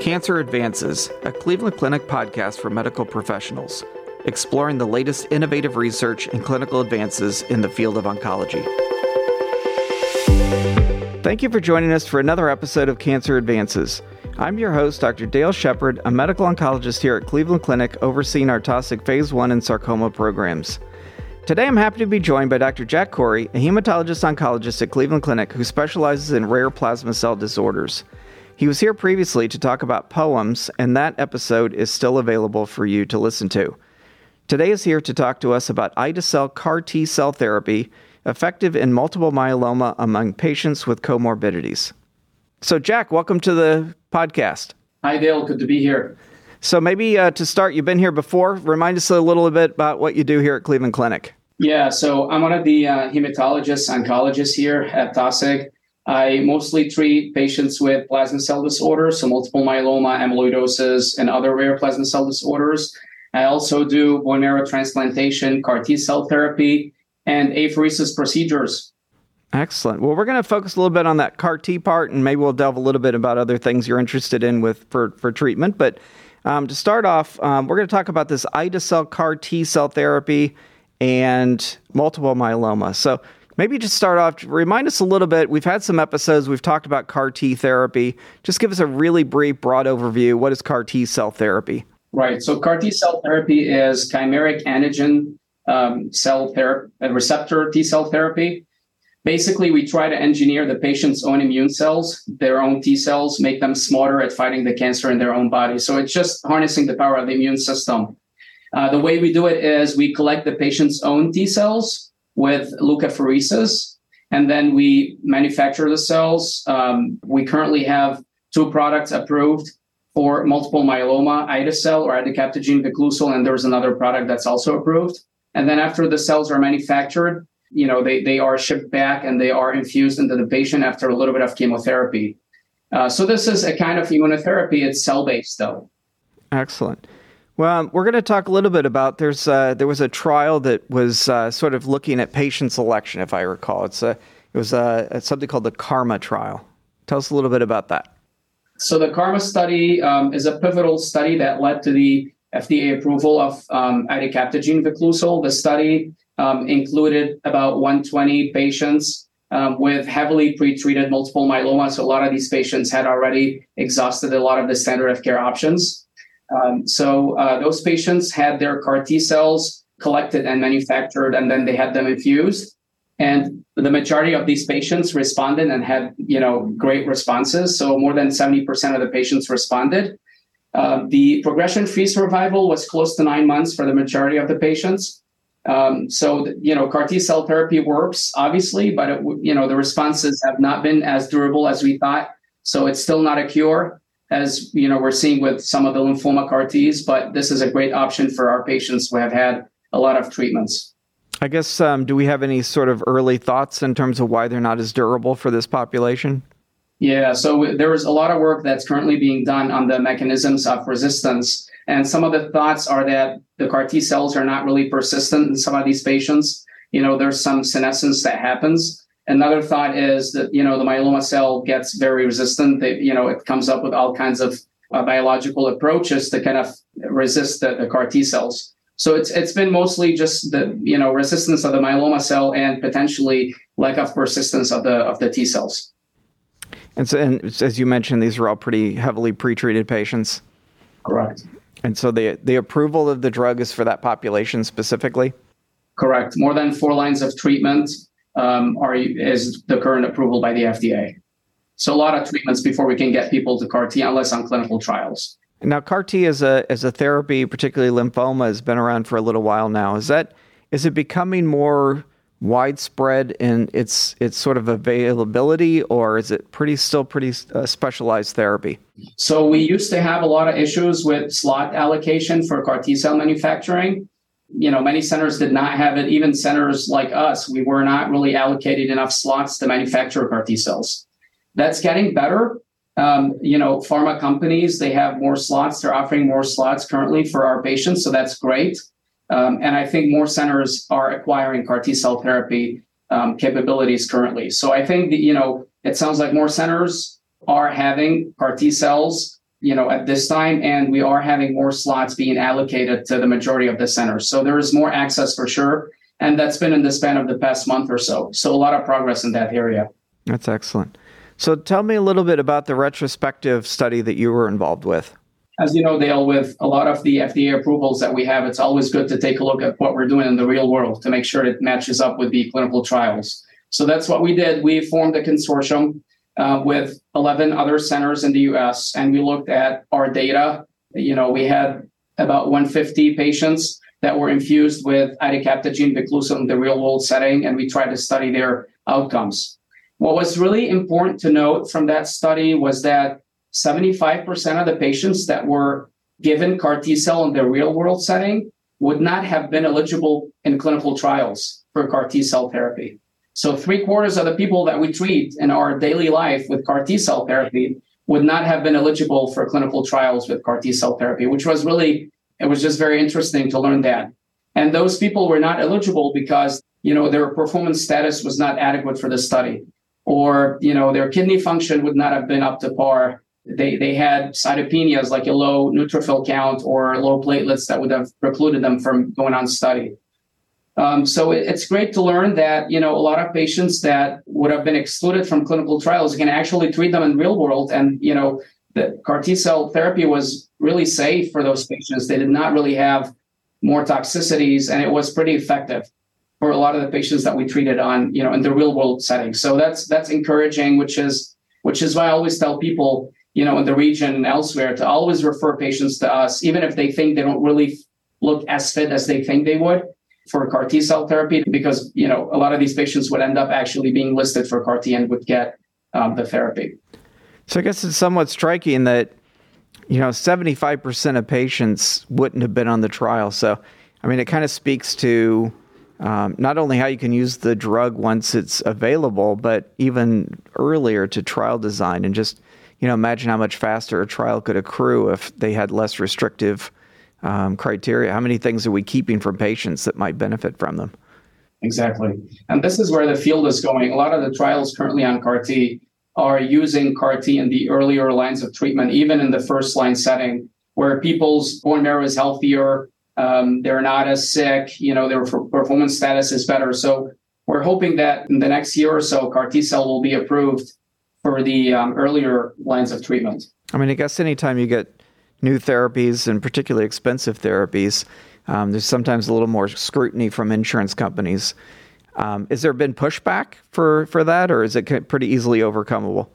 Cancer Advances, a Cleveland Clinic podcast for medical professionals, exploring the latest innovative research and clinical advances in the field of oncology. Thank you for joining us for another episode of Cancer Advances. I'm your host, Dr. Dale Shepard, a medical oncologist here at Cleveland Clinic, overseeing our Taussig Phase 1 and sarcoma programs. Today, I'm happy to be joined by Dr. Jack Khouri, a hematologist oncologist at Cleveland Clinic who specializes in rare plasma cell disorders. He was here previously to talk about POEMS, and that episode is still available for you to listen to. Today is here to talk to us about ide-cel CAR T cell therapy, effective in multiple myeloma among patients with comorbidities. So, Jack, welcome to the podcast. Hi, Dale. Good to be here. So, maybe uh, to start, you've been here before. Remind us a little bit about what you do here at Cleveland Clinic. Yeah, so I'm one of the uh, hematologists, oncologists here at Taussig. I mostly treat patients with plasma cell disorders, so multiple myeloma, amyloidosis, and other rare plasma cell disorders. I also do bone marrow transplantation, CAR T cell therapy, and apheresis procedures. Excellent. Well, we're going to focus a little bit on that CAR T part, and maybe we'll delve a little bit about other things you're interested in with for for treatment. But um, to start off, um, we're going to talk about this ide-cel CAR T cell therapy and multiple myeloma. So maybe just start off, remind us a little bit. We've had some episodes, we've talked about CAR T therapy. Just give us a really brief, broad overview. What is CAR T cell therapy? Right. So CAR T cell therapy is chimeric antigen um, cell therapy, receptor T cell therapy. Basically, we try to engineer the patient's own immune cells, their own T cells, make them smarter at fighting the cancer in their own body. So it's just harnessing the power of the immune system. Uh, the way we do it is we collect the patient's own T cells, with leukapheresis, and then we manufacture the cells. Um, we currently have two products approved for multiple myeloma, ide-cel or idecabtagene vicleucel, and there's another product that's also approved. And then after the cells are manufactured, you know, they, they are shipped back and they are infused into the patient after a little bit of chemotherapy. Uh, so this is a kind of immunotherapy. It's cell-based, though. Excellent. Well, we're going to talk a little bit about there's uh, there was a trial that was uh, sort of looking at patient selection, if I recall. It's a it was a, something called the KarMMA trial. Tell us a little bit about that. So the KarMMA study um, is a pivotal study that led to the FDA approval of um, idecabtagene vicleucel. The study um, included about 120 patients um, with heavily pretreated multiple myeloma. So a lot of these patients had already exhausted a lot of the standard of care options. Um, so uh, those patients had their CAR T cells collected and manufactured, and then they had them infused. And the majority of these patients responded and had, you know, great responses. So more than 70% of the patients responded. Uh, the progression-free survival was close to nine months for the majority of the patients. Um, so, you know, CAR T cell therapy works, obviously, but, it, you know, the responses have not been as durable as we thought. So it's still not a cure as you know we're seeing with some of the lymphoma CAR Ts, but this is a great option for our patients who have had a lot of treatments. I guess um, do we have any sort of early thoughts in terms of why they're not as durable for this population? Yeah, so there is a lot of work that's currently being done on the mechanisms of resistance. And some of the thoughts are that the CAR T cells are not really persistent in some of these patients. You know, there's some senescence that happens. Another thought is that you know the myeloma cell gets very resistant. They, you know, it comes up with all kinds of uh, biological approaches to kind of resist the, the CAR T cells. So it's it's been mostly just the you know resistance of the myeloma cell and potentially lack of persistence of the of the T cells. And so, and as you mentioned, these are all pretty heavily pretreated patients. Correct. And so the the approval of the drug is for that population specifically. Correct. More than four lines of treatment um, are is the current approval by the FDA. So a lot of treatments before we can get people to CAR T, unless on clinical trials. Now, CAR T as a as a therapy, particularly lymphoma, has been around for a little while now. Is that is it becoming more widespread in its its sort of availability, or is it pretty still pretty uh, specialized therapy? So we used to have a lot of issues with slot allocation for CAR T cell manufacturing you know, many centers did not have it. Even centers like us, we were not really allocated enough slots to manufacture CAR T cells. That's getting better. Um, you know, pharma companies they have more slots. They're offering more slots currently for our patients, so that's great. Um, and I think more centers are acquiring CAR T cell therapy um, capabilities currently. So I think that, you know it sounds like more centers are having CAR T cells you know, at this time, and we are having more slots being allocated to the majority of the centers. So there is more access for sure, and that's been in the span of the past month or so. So a lot of progress in that area. That's excellent. So tell me a little bit about the retrospective study that you were involved with. As you know, Dale, with a lot of the FDA approvals that we have, it's always good to take a look at what we're doing in the real world to make sure it matches up with the clinical trials. So that's what we did. We formed a consortium uh, with 11 other centers in the US, and we looked at our data. You know, we had about 150 patients that were infused with idecabtagene vicleucel in the real world setting, and we tried to study their outcomes. What was really important to note from that study was that 75% of the patients that were given CAR T cell in the real world setting would not have been eligible in clinical trials for CAR T cell therapy. So, three quarters of the people that we treat in our daily life with CAR T cell therapy would not have been eligible for clinical trials with CAR T cell therapy, which was really, it was just very interesting to learn that. And those people were not eligible because, you know, their performance status was not adequate for the study, or, you know, their kidney function would not have been up to par they they had cytopenias like a low neutrophil count or low platelets that would have precluded them from going on study. Um, so it, it's great to learn that you know a lot of patients that would have been excluded from clinical trials can actually treat them in real world, and you know the CAR T cell therapy was really safe for those patients. They did not really have more toxicities, and it was pretty effective for a lot of the patients that we treated on you know in the real world setting. So that's that's encouraging, which is which is why I always tell people you know, in the region and elsewhere to always refer patients to us, even if they think they don't really look as fit as they think they would for CAR T cell therapy, because, you know, a lot of these patients would end up actually being listed for CAR T and would get um, the therapy. So I guess it's somewhat striking that, you know, 75% of patients wouldn't have been on the trial. So, I mean, it kind of speaks to um, not only how you can use the drug once it's available, but even earlier to trial design and just you know, imagine how much faster a trial could accrue if they had less restrictive um, criteria. How many things are we keeping from patients that might benefit from them? Exactly. And this is where the field is going. A lot of the trials currently on CAR T are using CAR T in the earlier lines of treatment, even in the first line setting, where people's bone marrow is healthier, um, they're not as sick, you know, their performance status is better. So we're hoping that in the next year or so, CAR T cell will be approved for the um, earlier lines of treatment. I mean, I guess anytime you get new therapies and particularly expensive therapies, um, there's sometimes a little more scrutiny from insurance companies. Um, has there been pushback for, for that, or is it pretty easily overcomeable?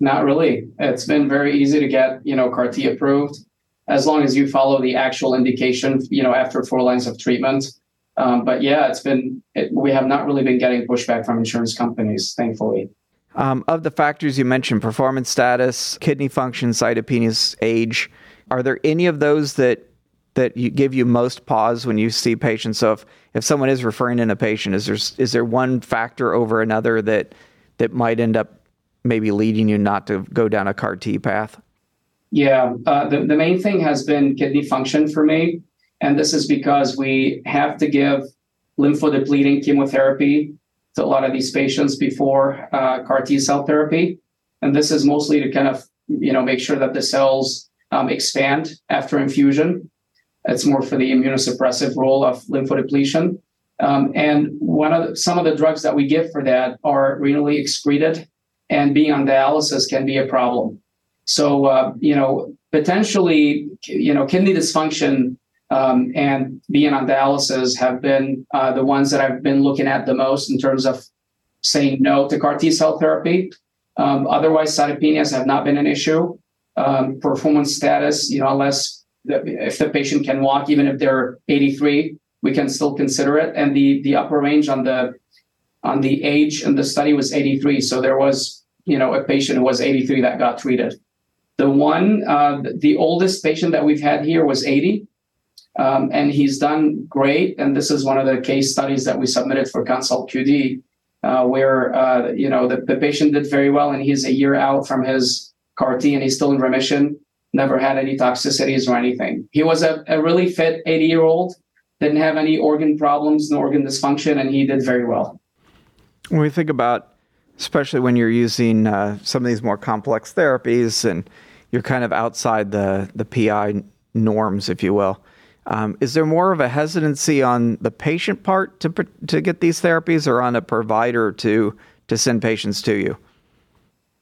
Not really. It's been very easy to get, you know, CAR T approved as long as you follow the actual indication, you know, after four lines of treatment. Um, but yeah, it's been, it, we have not really been getting pushback from insurance companies, thankfully. Um, of the factors you mentioned, performance status, kidney function, cytopenias, age, are there any of those that that you give you most pause when you see patients? So if, if someone is referring in a patient, is there is there one factor over another that that might end up maybe leading you not to go down a CAR T path? Yeah, uh, the, the main thing has been kidney function for me. And this is because we have to give lymphodepleting chemotherapy to a lot of these patients before uh, CAR T cell therapy. And this is mostly to kind of, you know, make sure that the cells um, expand after infusion. It's more for the immunosuppressive role of lymphodepletion. Um, and one of the, some of the drugs that we give for that are renally excreted, and being on dialysis can be a problem. So, uh, you know, potentially, you know, kidney dysfunction um, and being on dialysis have been uh, the ones that I've been looking at the most in terms of saying no to CAR T cell therapy. Um, otherwise, cytopenias have not been an issue. Um, performance status, you know, unless the, if the patient can walk, even if they're 83, we can still consider it. And the the upper range on the on the age in the study was 83. So there was, you know, a patient who was 83 that got treated. The one, uh, the oldest patient that we've had here was 80. Um, and he's done great. And this is one of the case studies that we submitted for Consult QD, uh, where uh, you know the, the, patient did very well, and he's a year out from his CAR T, and he's still in remission. Never had any toxicities or anything. He was a, a really fit 80 year old, didn't have any organ problems, no organ dysfunction, and he did very well. When we think about, especially when you're using uh, some of these more complex therapies and you're kind of outside the the PI norms, if you will. Um, is there more of a hesitancy on the patient part to to get these therapies, or on a provider to to send patients to you?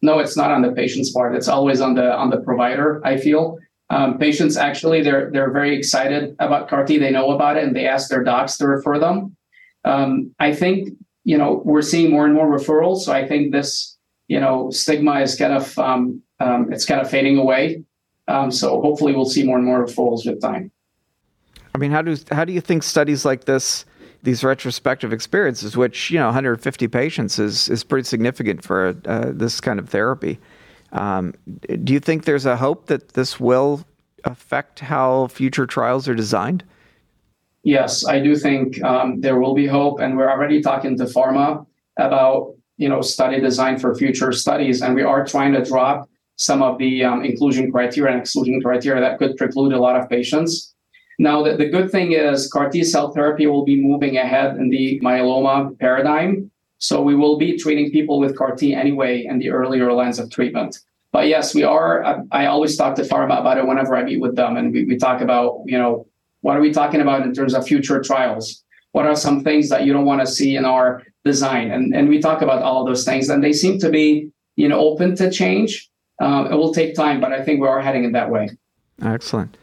No, it's not on the patient's part. It's always on the on the provider. I feel um, patients actually they're they're very excited about CAR T. They know about it and they ask their docs to refer them. Um, I think you know we're seeing more and more referrals. So I think this you know stigma is kind of um, um it's kind of fading away. Um, so hopefully we'll see more and more referrals with time. I mean, how do how do you think studies like this, these retrospective experiences, which you know 150 patients is is pretty significant for uh, this kind of therapy? Um, do you think there's a hope that this will affect how future trials are designed? Yes, I do think um, there will be hope, and we're already talking to pharma about you know study design for future studies, and we are trying to drop some of the um, inclusion criteria and exclusion criteria that could preclude a lot of patients. Now, the, the good thing is CAR T cell therapy will be moving ahead in the myeloma paradigm. So we will be treating people with CAR T anyway in the earlier lines of treatment. But yes, we are. I, I always talk to pharma about it whenever I meet with them, and we, we talk about, you know, what are we talking about in terms of future trials? What are some things that you don't want to see in our design? And and we talk about all those things, and they seem to be, you know, open to change. Um, it will take time, but I think we are heading in that way. Excellent.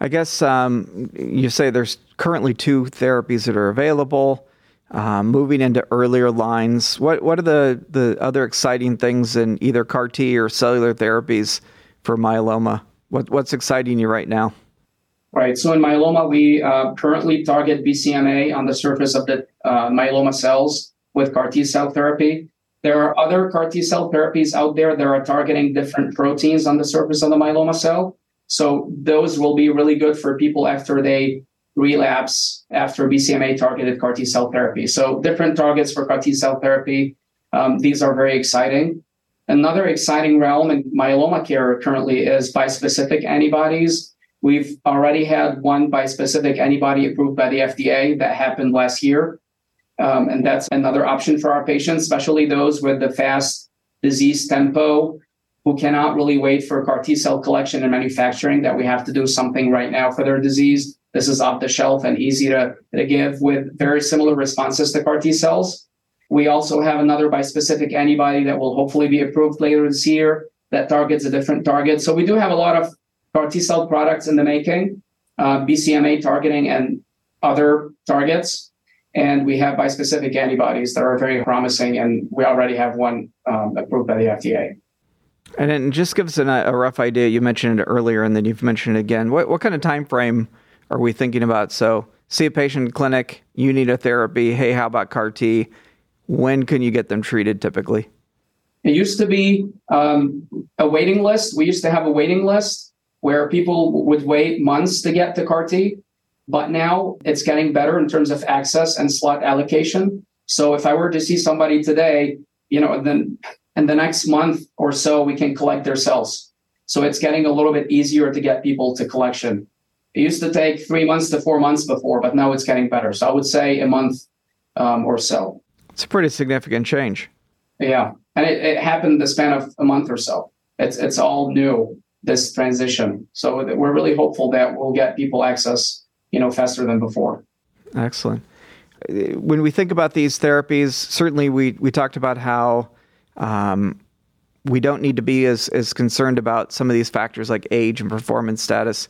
I guess um, you say there's currently two therapies that are available. Uh, moving into earlier lines, what what are the the other exciting things in either CAR T or cellular therapies for myeloma? What what's exciting you right now? Right. So in myeloma, we uh, currently target BCMA on the surface of the uh, myeloma cells with CAR T cell therapy. There are other CAR T cell therapies out there that are targeting different proteins on the surface of the myeloma cell. So those will be really good for people after they relapse after BCMA targeted CAR T cell therapy. So different targets for CAR T cell therapy. Um, these are very exciting. Another exciting realm in myeloma care currently is bispecific antibodies. We've already had one bispecific antibody approved by the FDA that happened last year. Um, and that's another option for our patients, especially those with the fast disease tempo who cannot really wait for CAR T cell collection and manufacturing, that we have to do something right now for their disease. This is off the shelf and easy to, to give with very similar responses to CAR T cells. We also have another bispecific antibody that will hopefully be approved later this year that targets a different target. So we do have a lot of CAR T cell products in the making, uh, BCMA targeting and other targets. And we have bispecific antibodies that are very promising, and we already have one um, approved by the FDA. And then just give us an, a rough idea. You mentioned it earlier, and then you've mentioned it again. What what kind of time frame are we thinking about? So, see a patient in clinic, you need a therapy. Hey, how about CAR T? When can you get them treated typically? It used to be um, a waiting list. We used to have a waiting list where people would wait months to get to CAR T, but now it's getting better in terms of access and slot allocation. So if I were to see somebody today, you know, then and the next month or so we can collect their cells. So it's getting a little bit easier to get people to collection. It used to take three months to four months before, but now it's getting better. So I would say a month um, or so. It's a pretty significant change. Yeah, and it, it happened the span of a month or so. It's it's all new this transition. So we're really hopeful that we'll get people access, you know, faster than before. Excellent. When we think about these therapies, certainly we we talked about how um, we don't need to be as, as concerned about some of these factors like age and performance status.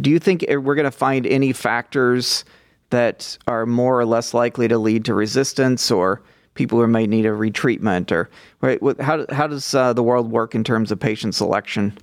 Do you think we're going to find any factors that are more or less likely to lead to resistance or people who might need a retreatment? Or right, how, how does uh, the world work in terms of patient selection?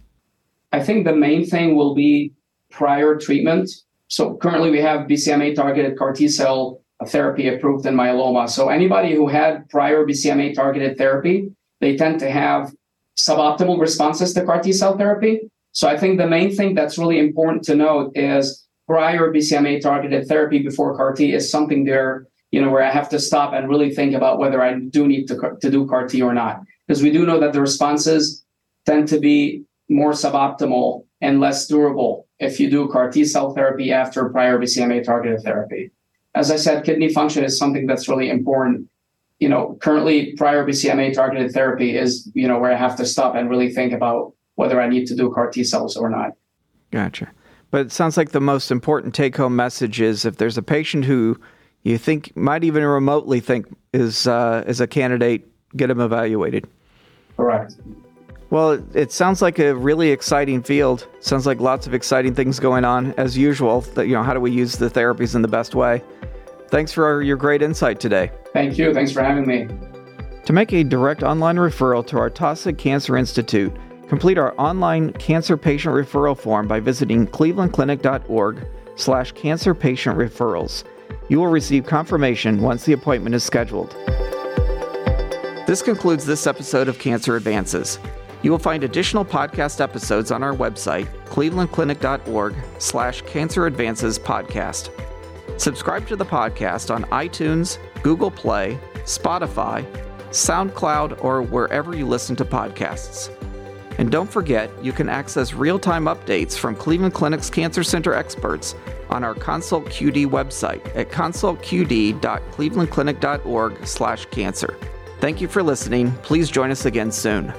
I think the main thing will be prior treatment. So currently we have BCMA targeted CAR T cell therapy approved in myeloma. So anybody who had prior BCMA targeted therapy, they tend to have suboptimal responses to CAR T cell therapy. So I think the main thing that's really important to note is prior BCMA targeted therapy before CAR T is something there, you know, where I have to stop and really think about whether I do need to, to do CAR T or not. Because we do know that the responses tend to be more suboptimal and less durable if you do CAR T cell therapy after prior BCMA targeted therapy as I said, kidney function is something that's really important. You know, currently prior BCMA targeted therapy is, you know, where I have to stop and really think about whether I need to do CAR T cells or not. Gotcha. But it sounds like the most important take home message is if there's a patient who you think might even remotely think is uh, is a candidate, get them evaluated. Correct. Well, it sounds like a really exciting field. Sounds like lots of exciting things going on as usual. That you know, how do we use the therapies in the best way? Thanks for your great insight today. Thank you. Thanks for having me. To make a direct online referral to our Taussig Cancer Institute, complete our online cancer patient referral form by visiting clevelandclinic.org slash cancer patient referrals. You will receive confirmation once the appointment is scheduled. This concludes this episode of Cancer Advances. You will find additional podcast episodes on our website, clevelandclinic.org slash cancer advances podcast. Subscribe to the podcast on iTunes, Google Play, Spotify, SoundCloud, or wherever you listen to podcasts. And don't forget, you can access real-time updates from Cleveland Clinic's Cancer Center experts on our Consult QD website at consultqd.clevelandclinic.org/cancer. Thank you for listening. Please join us again soon.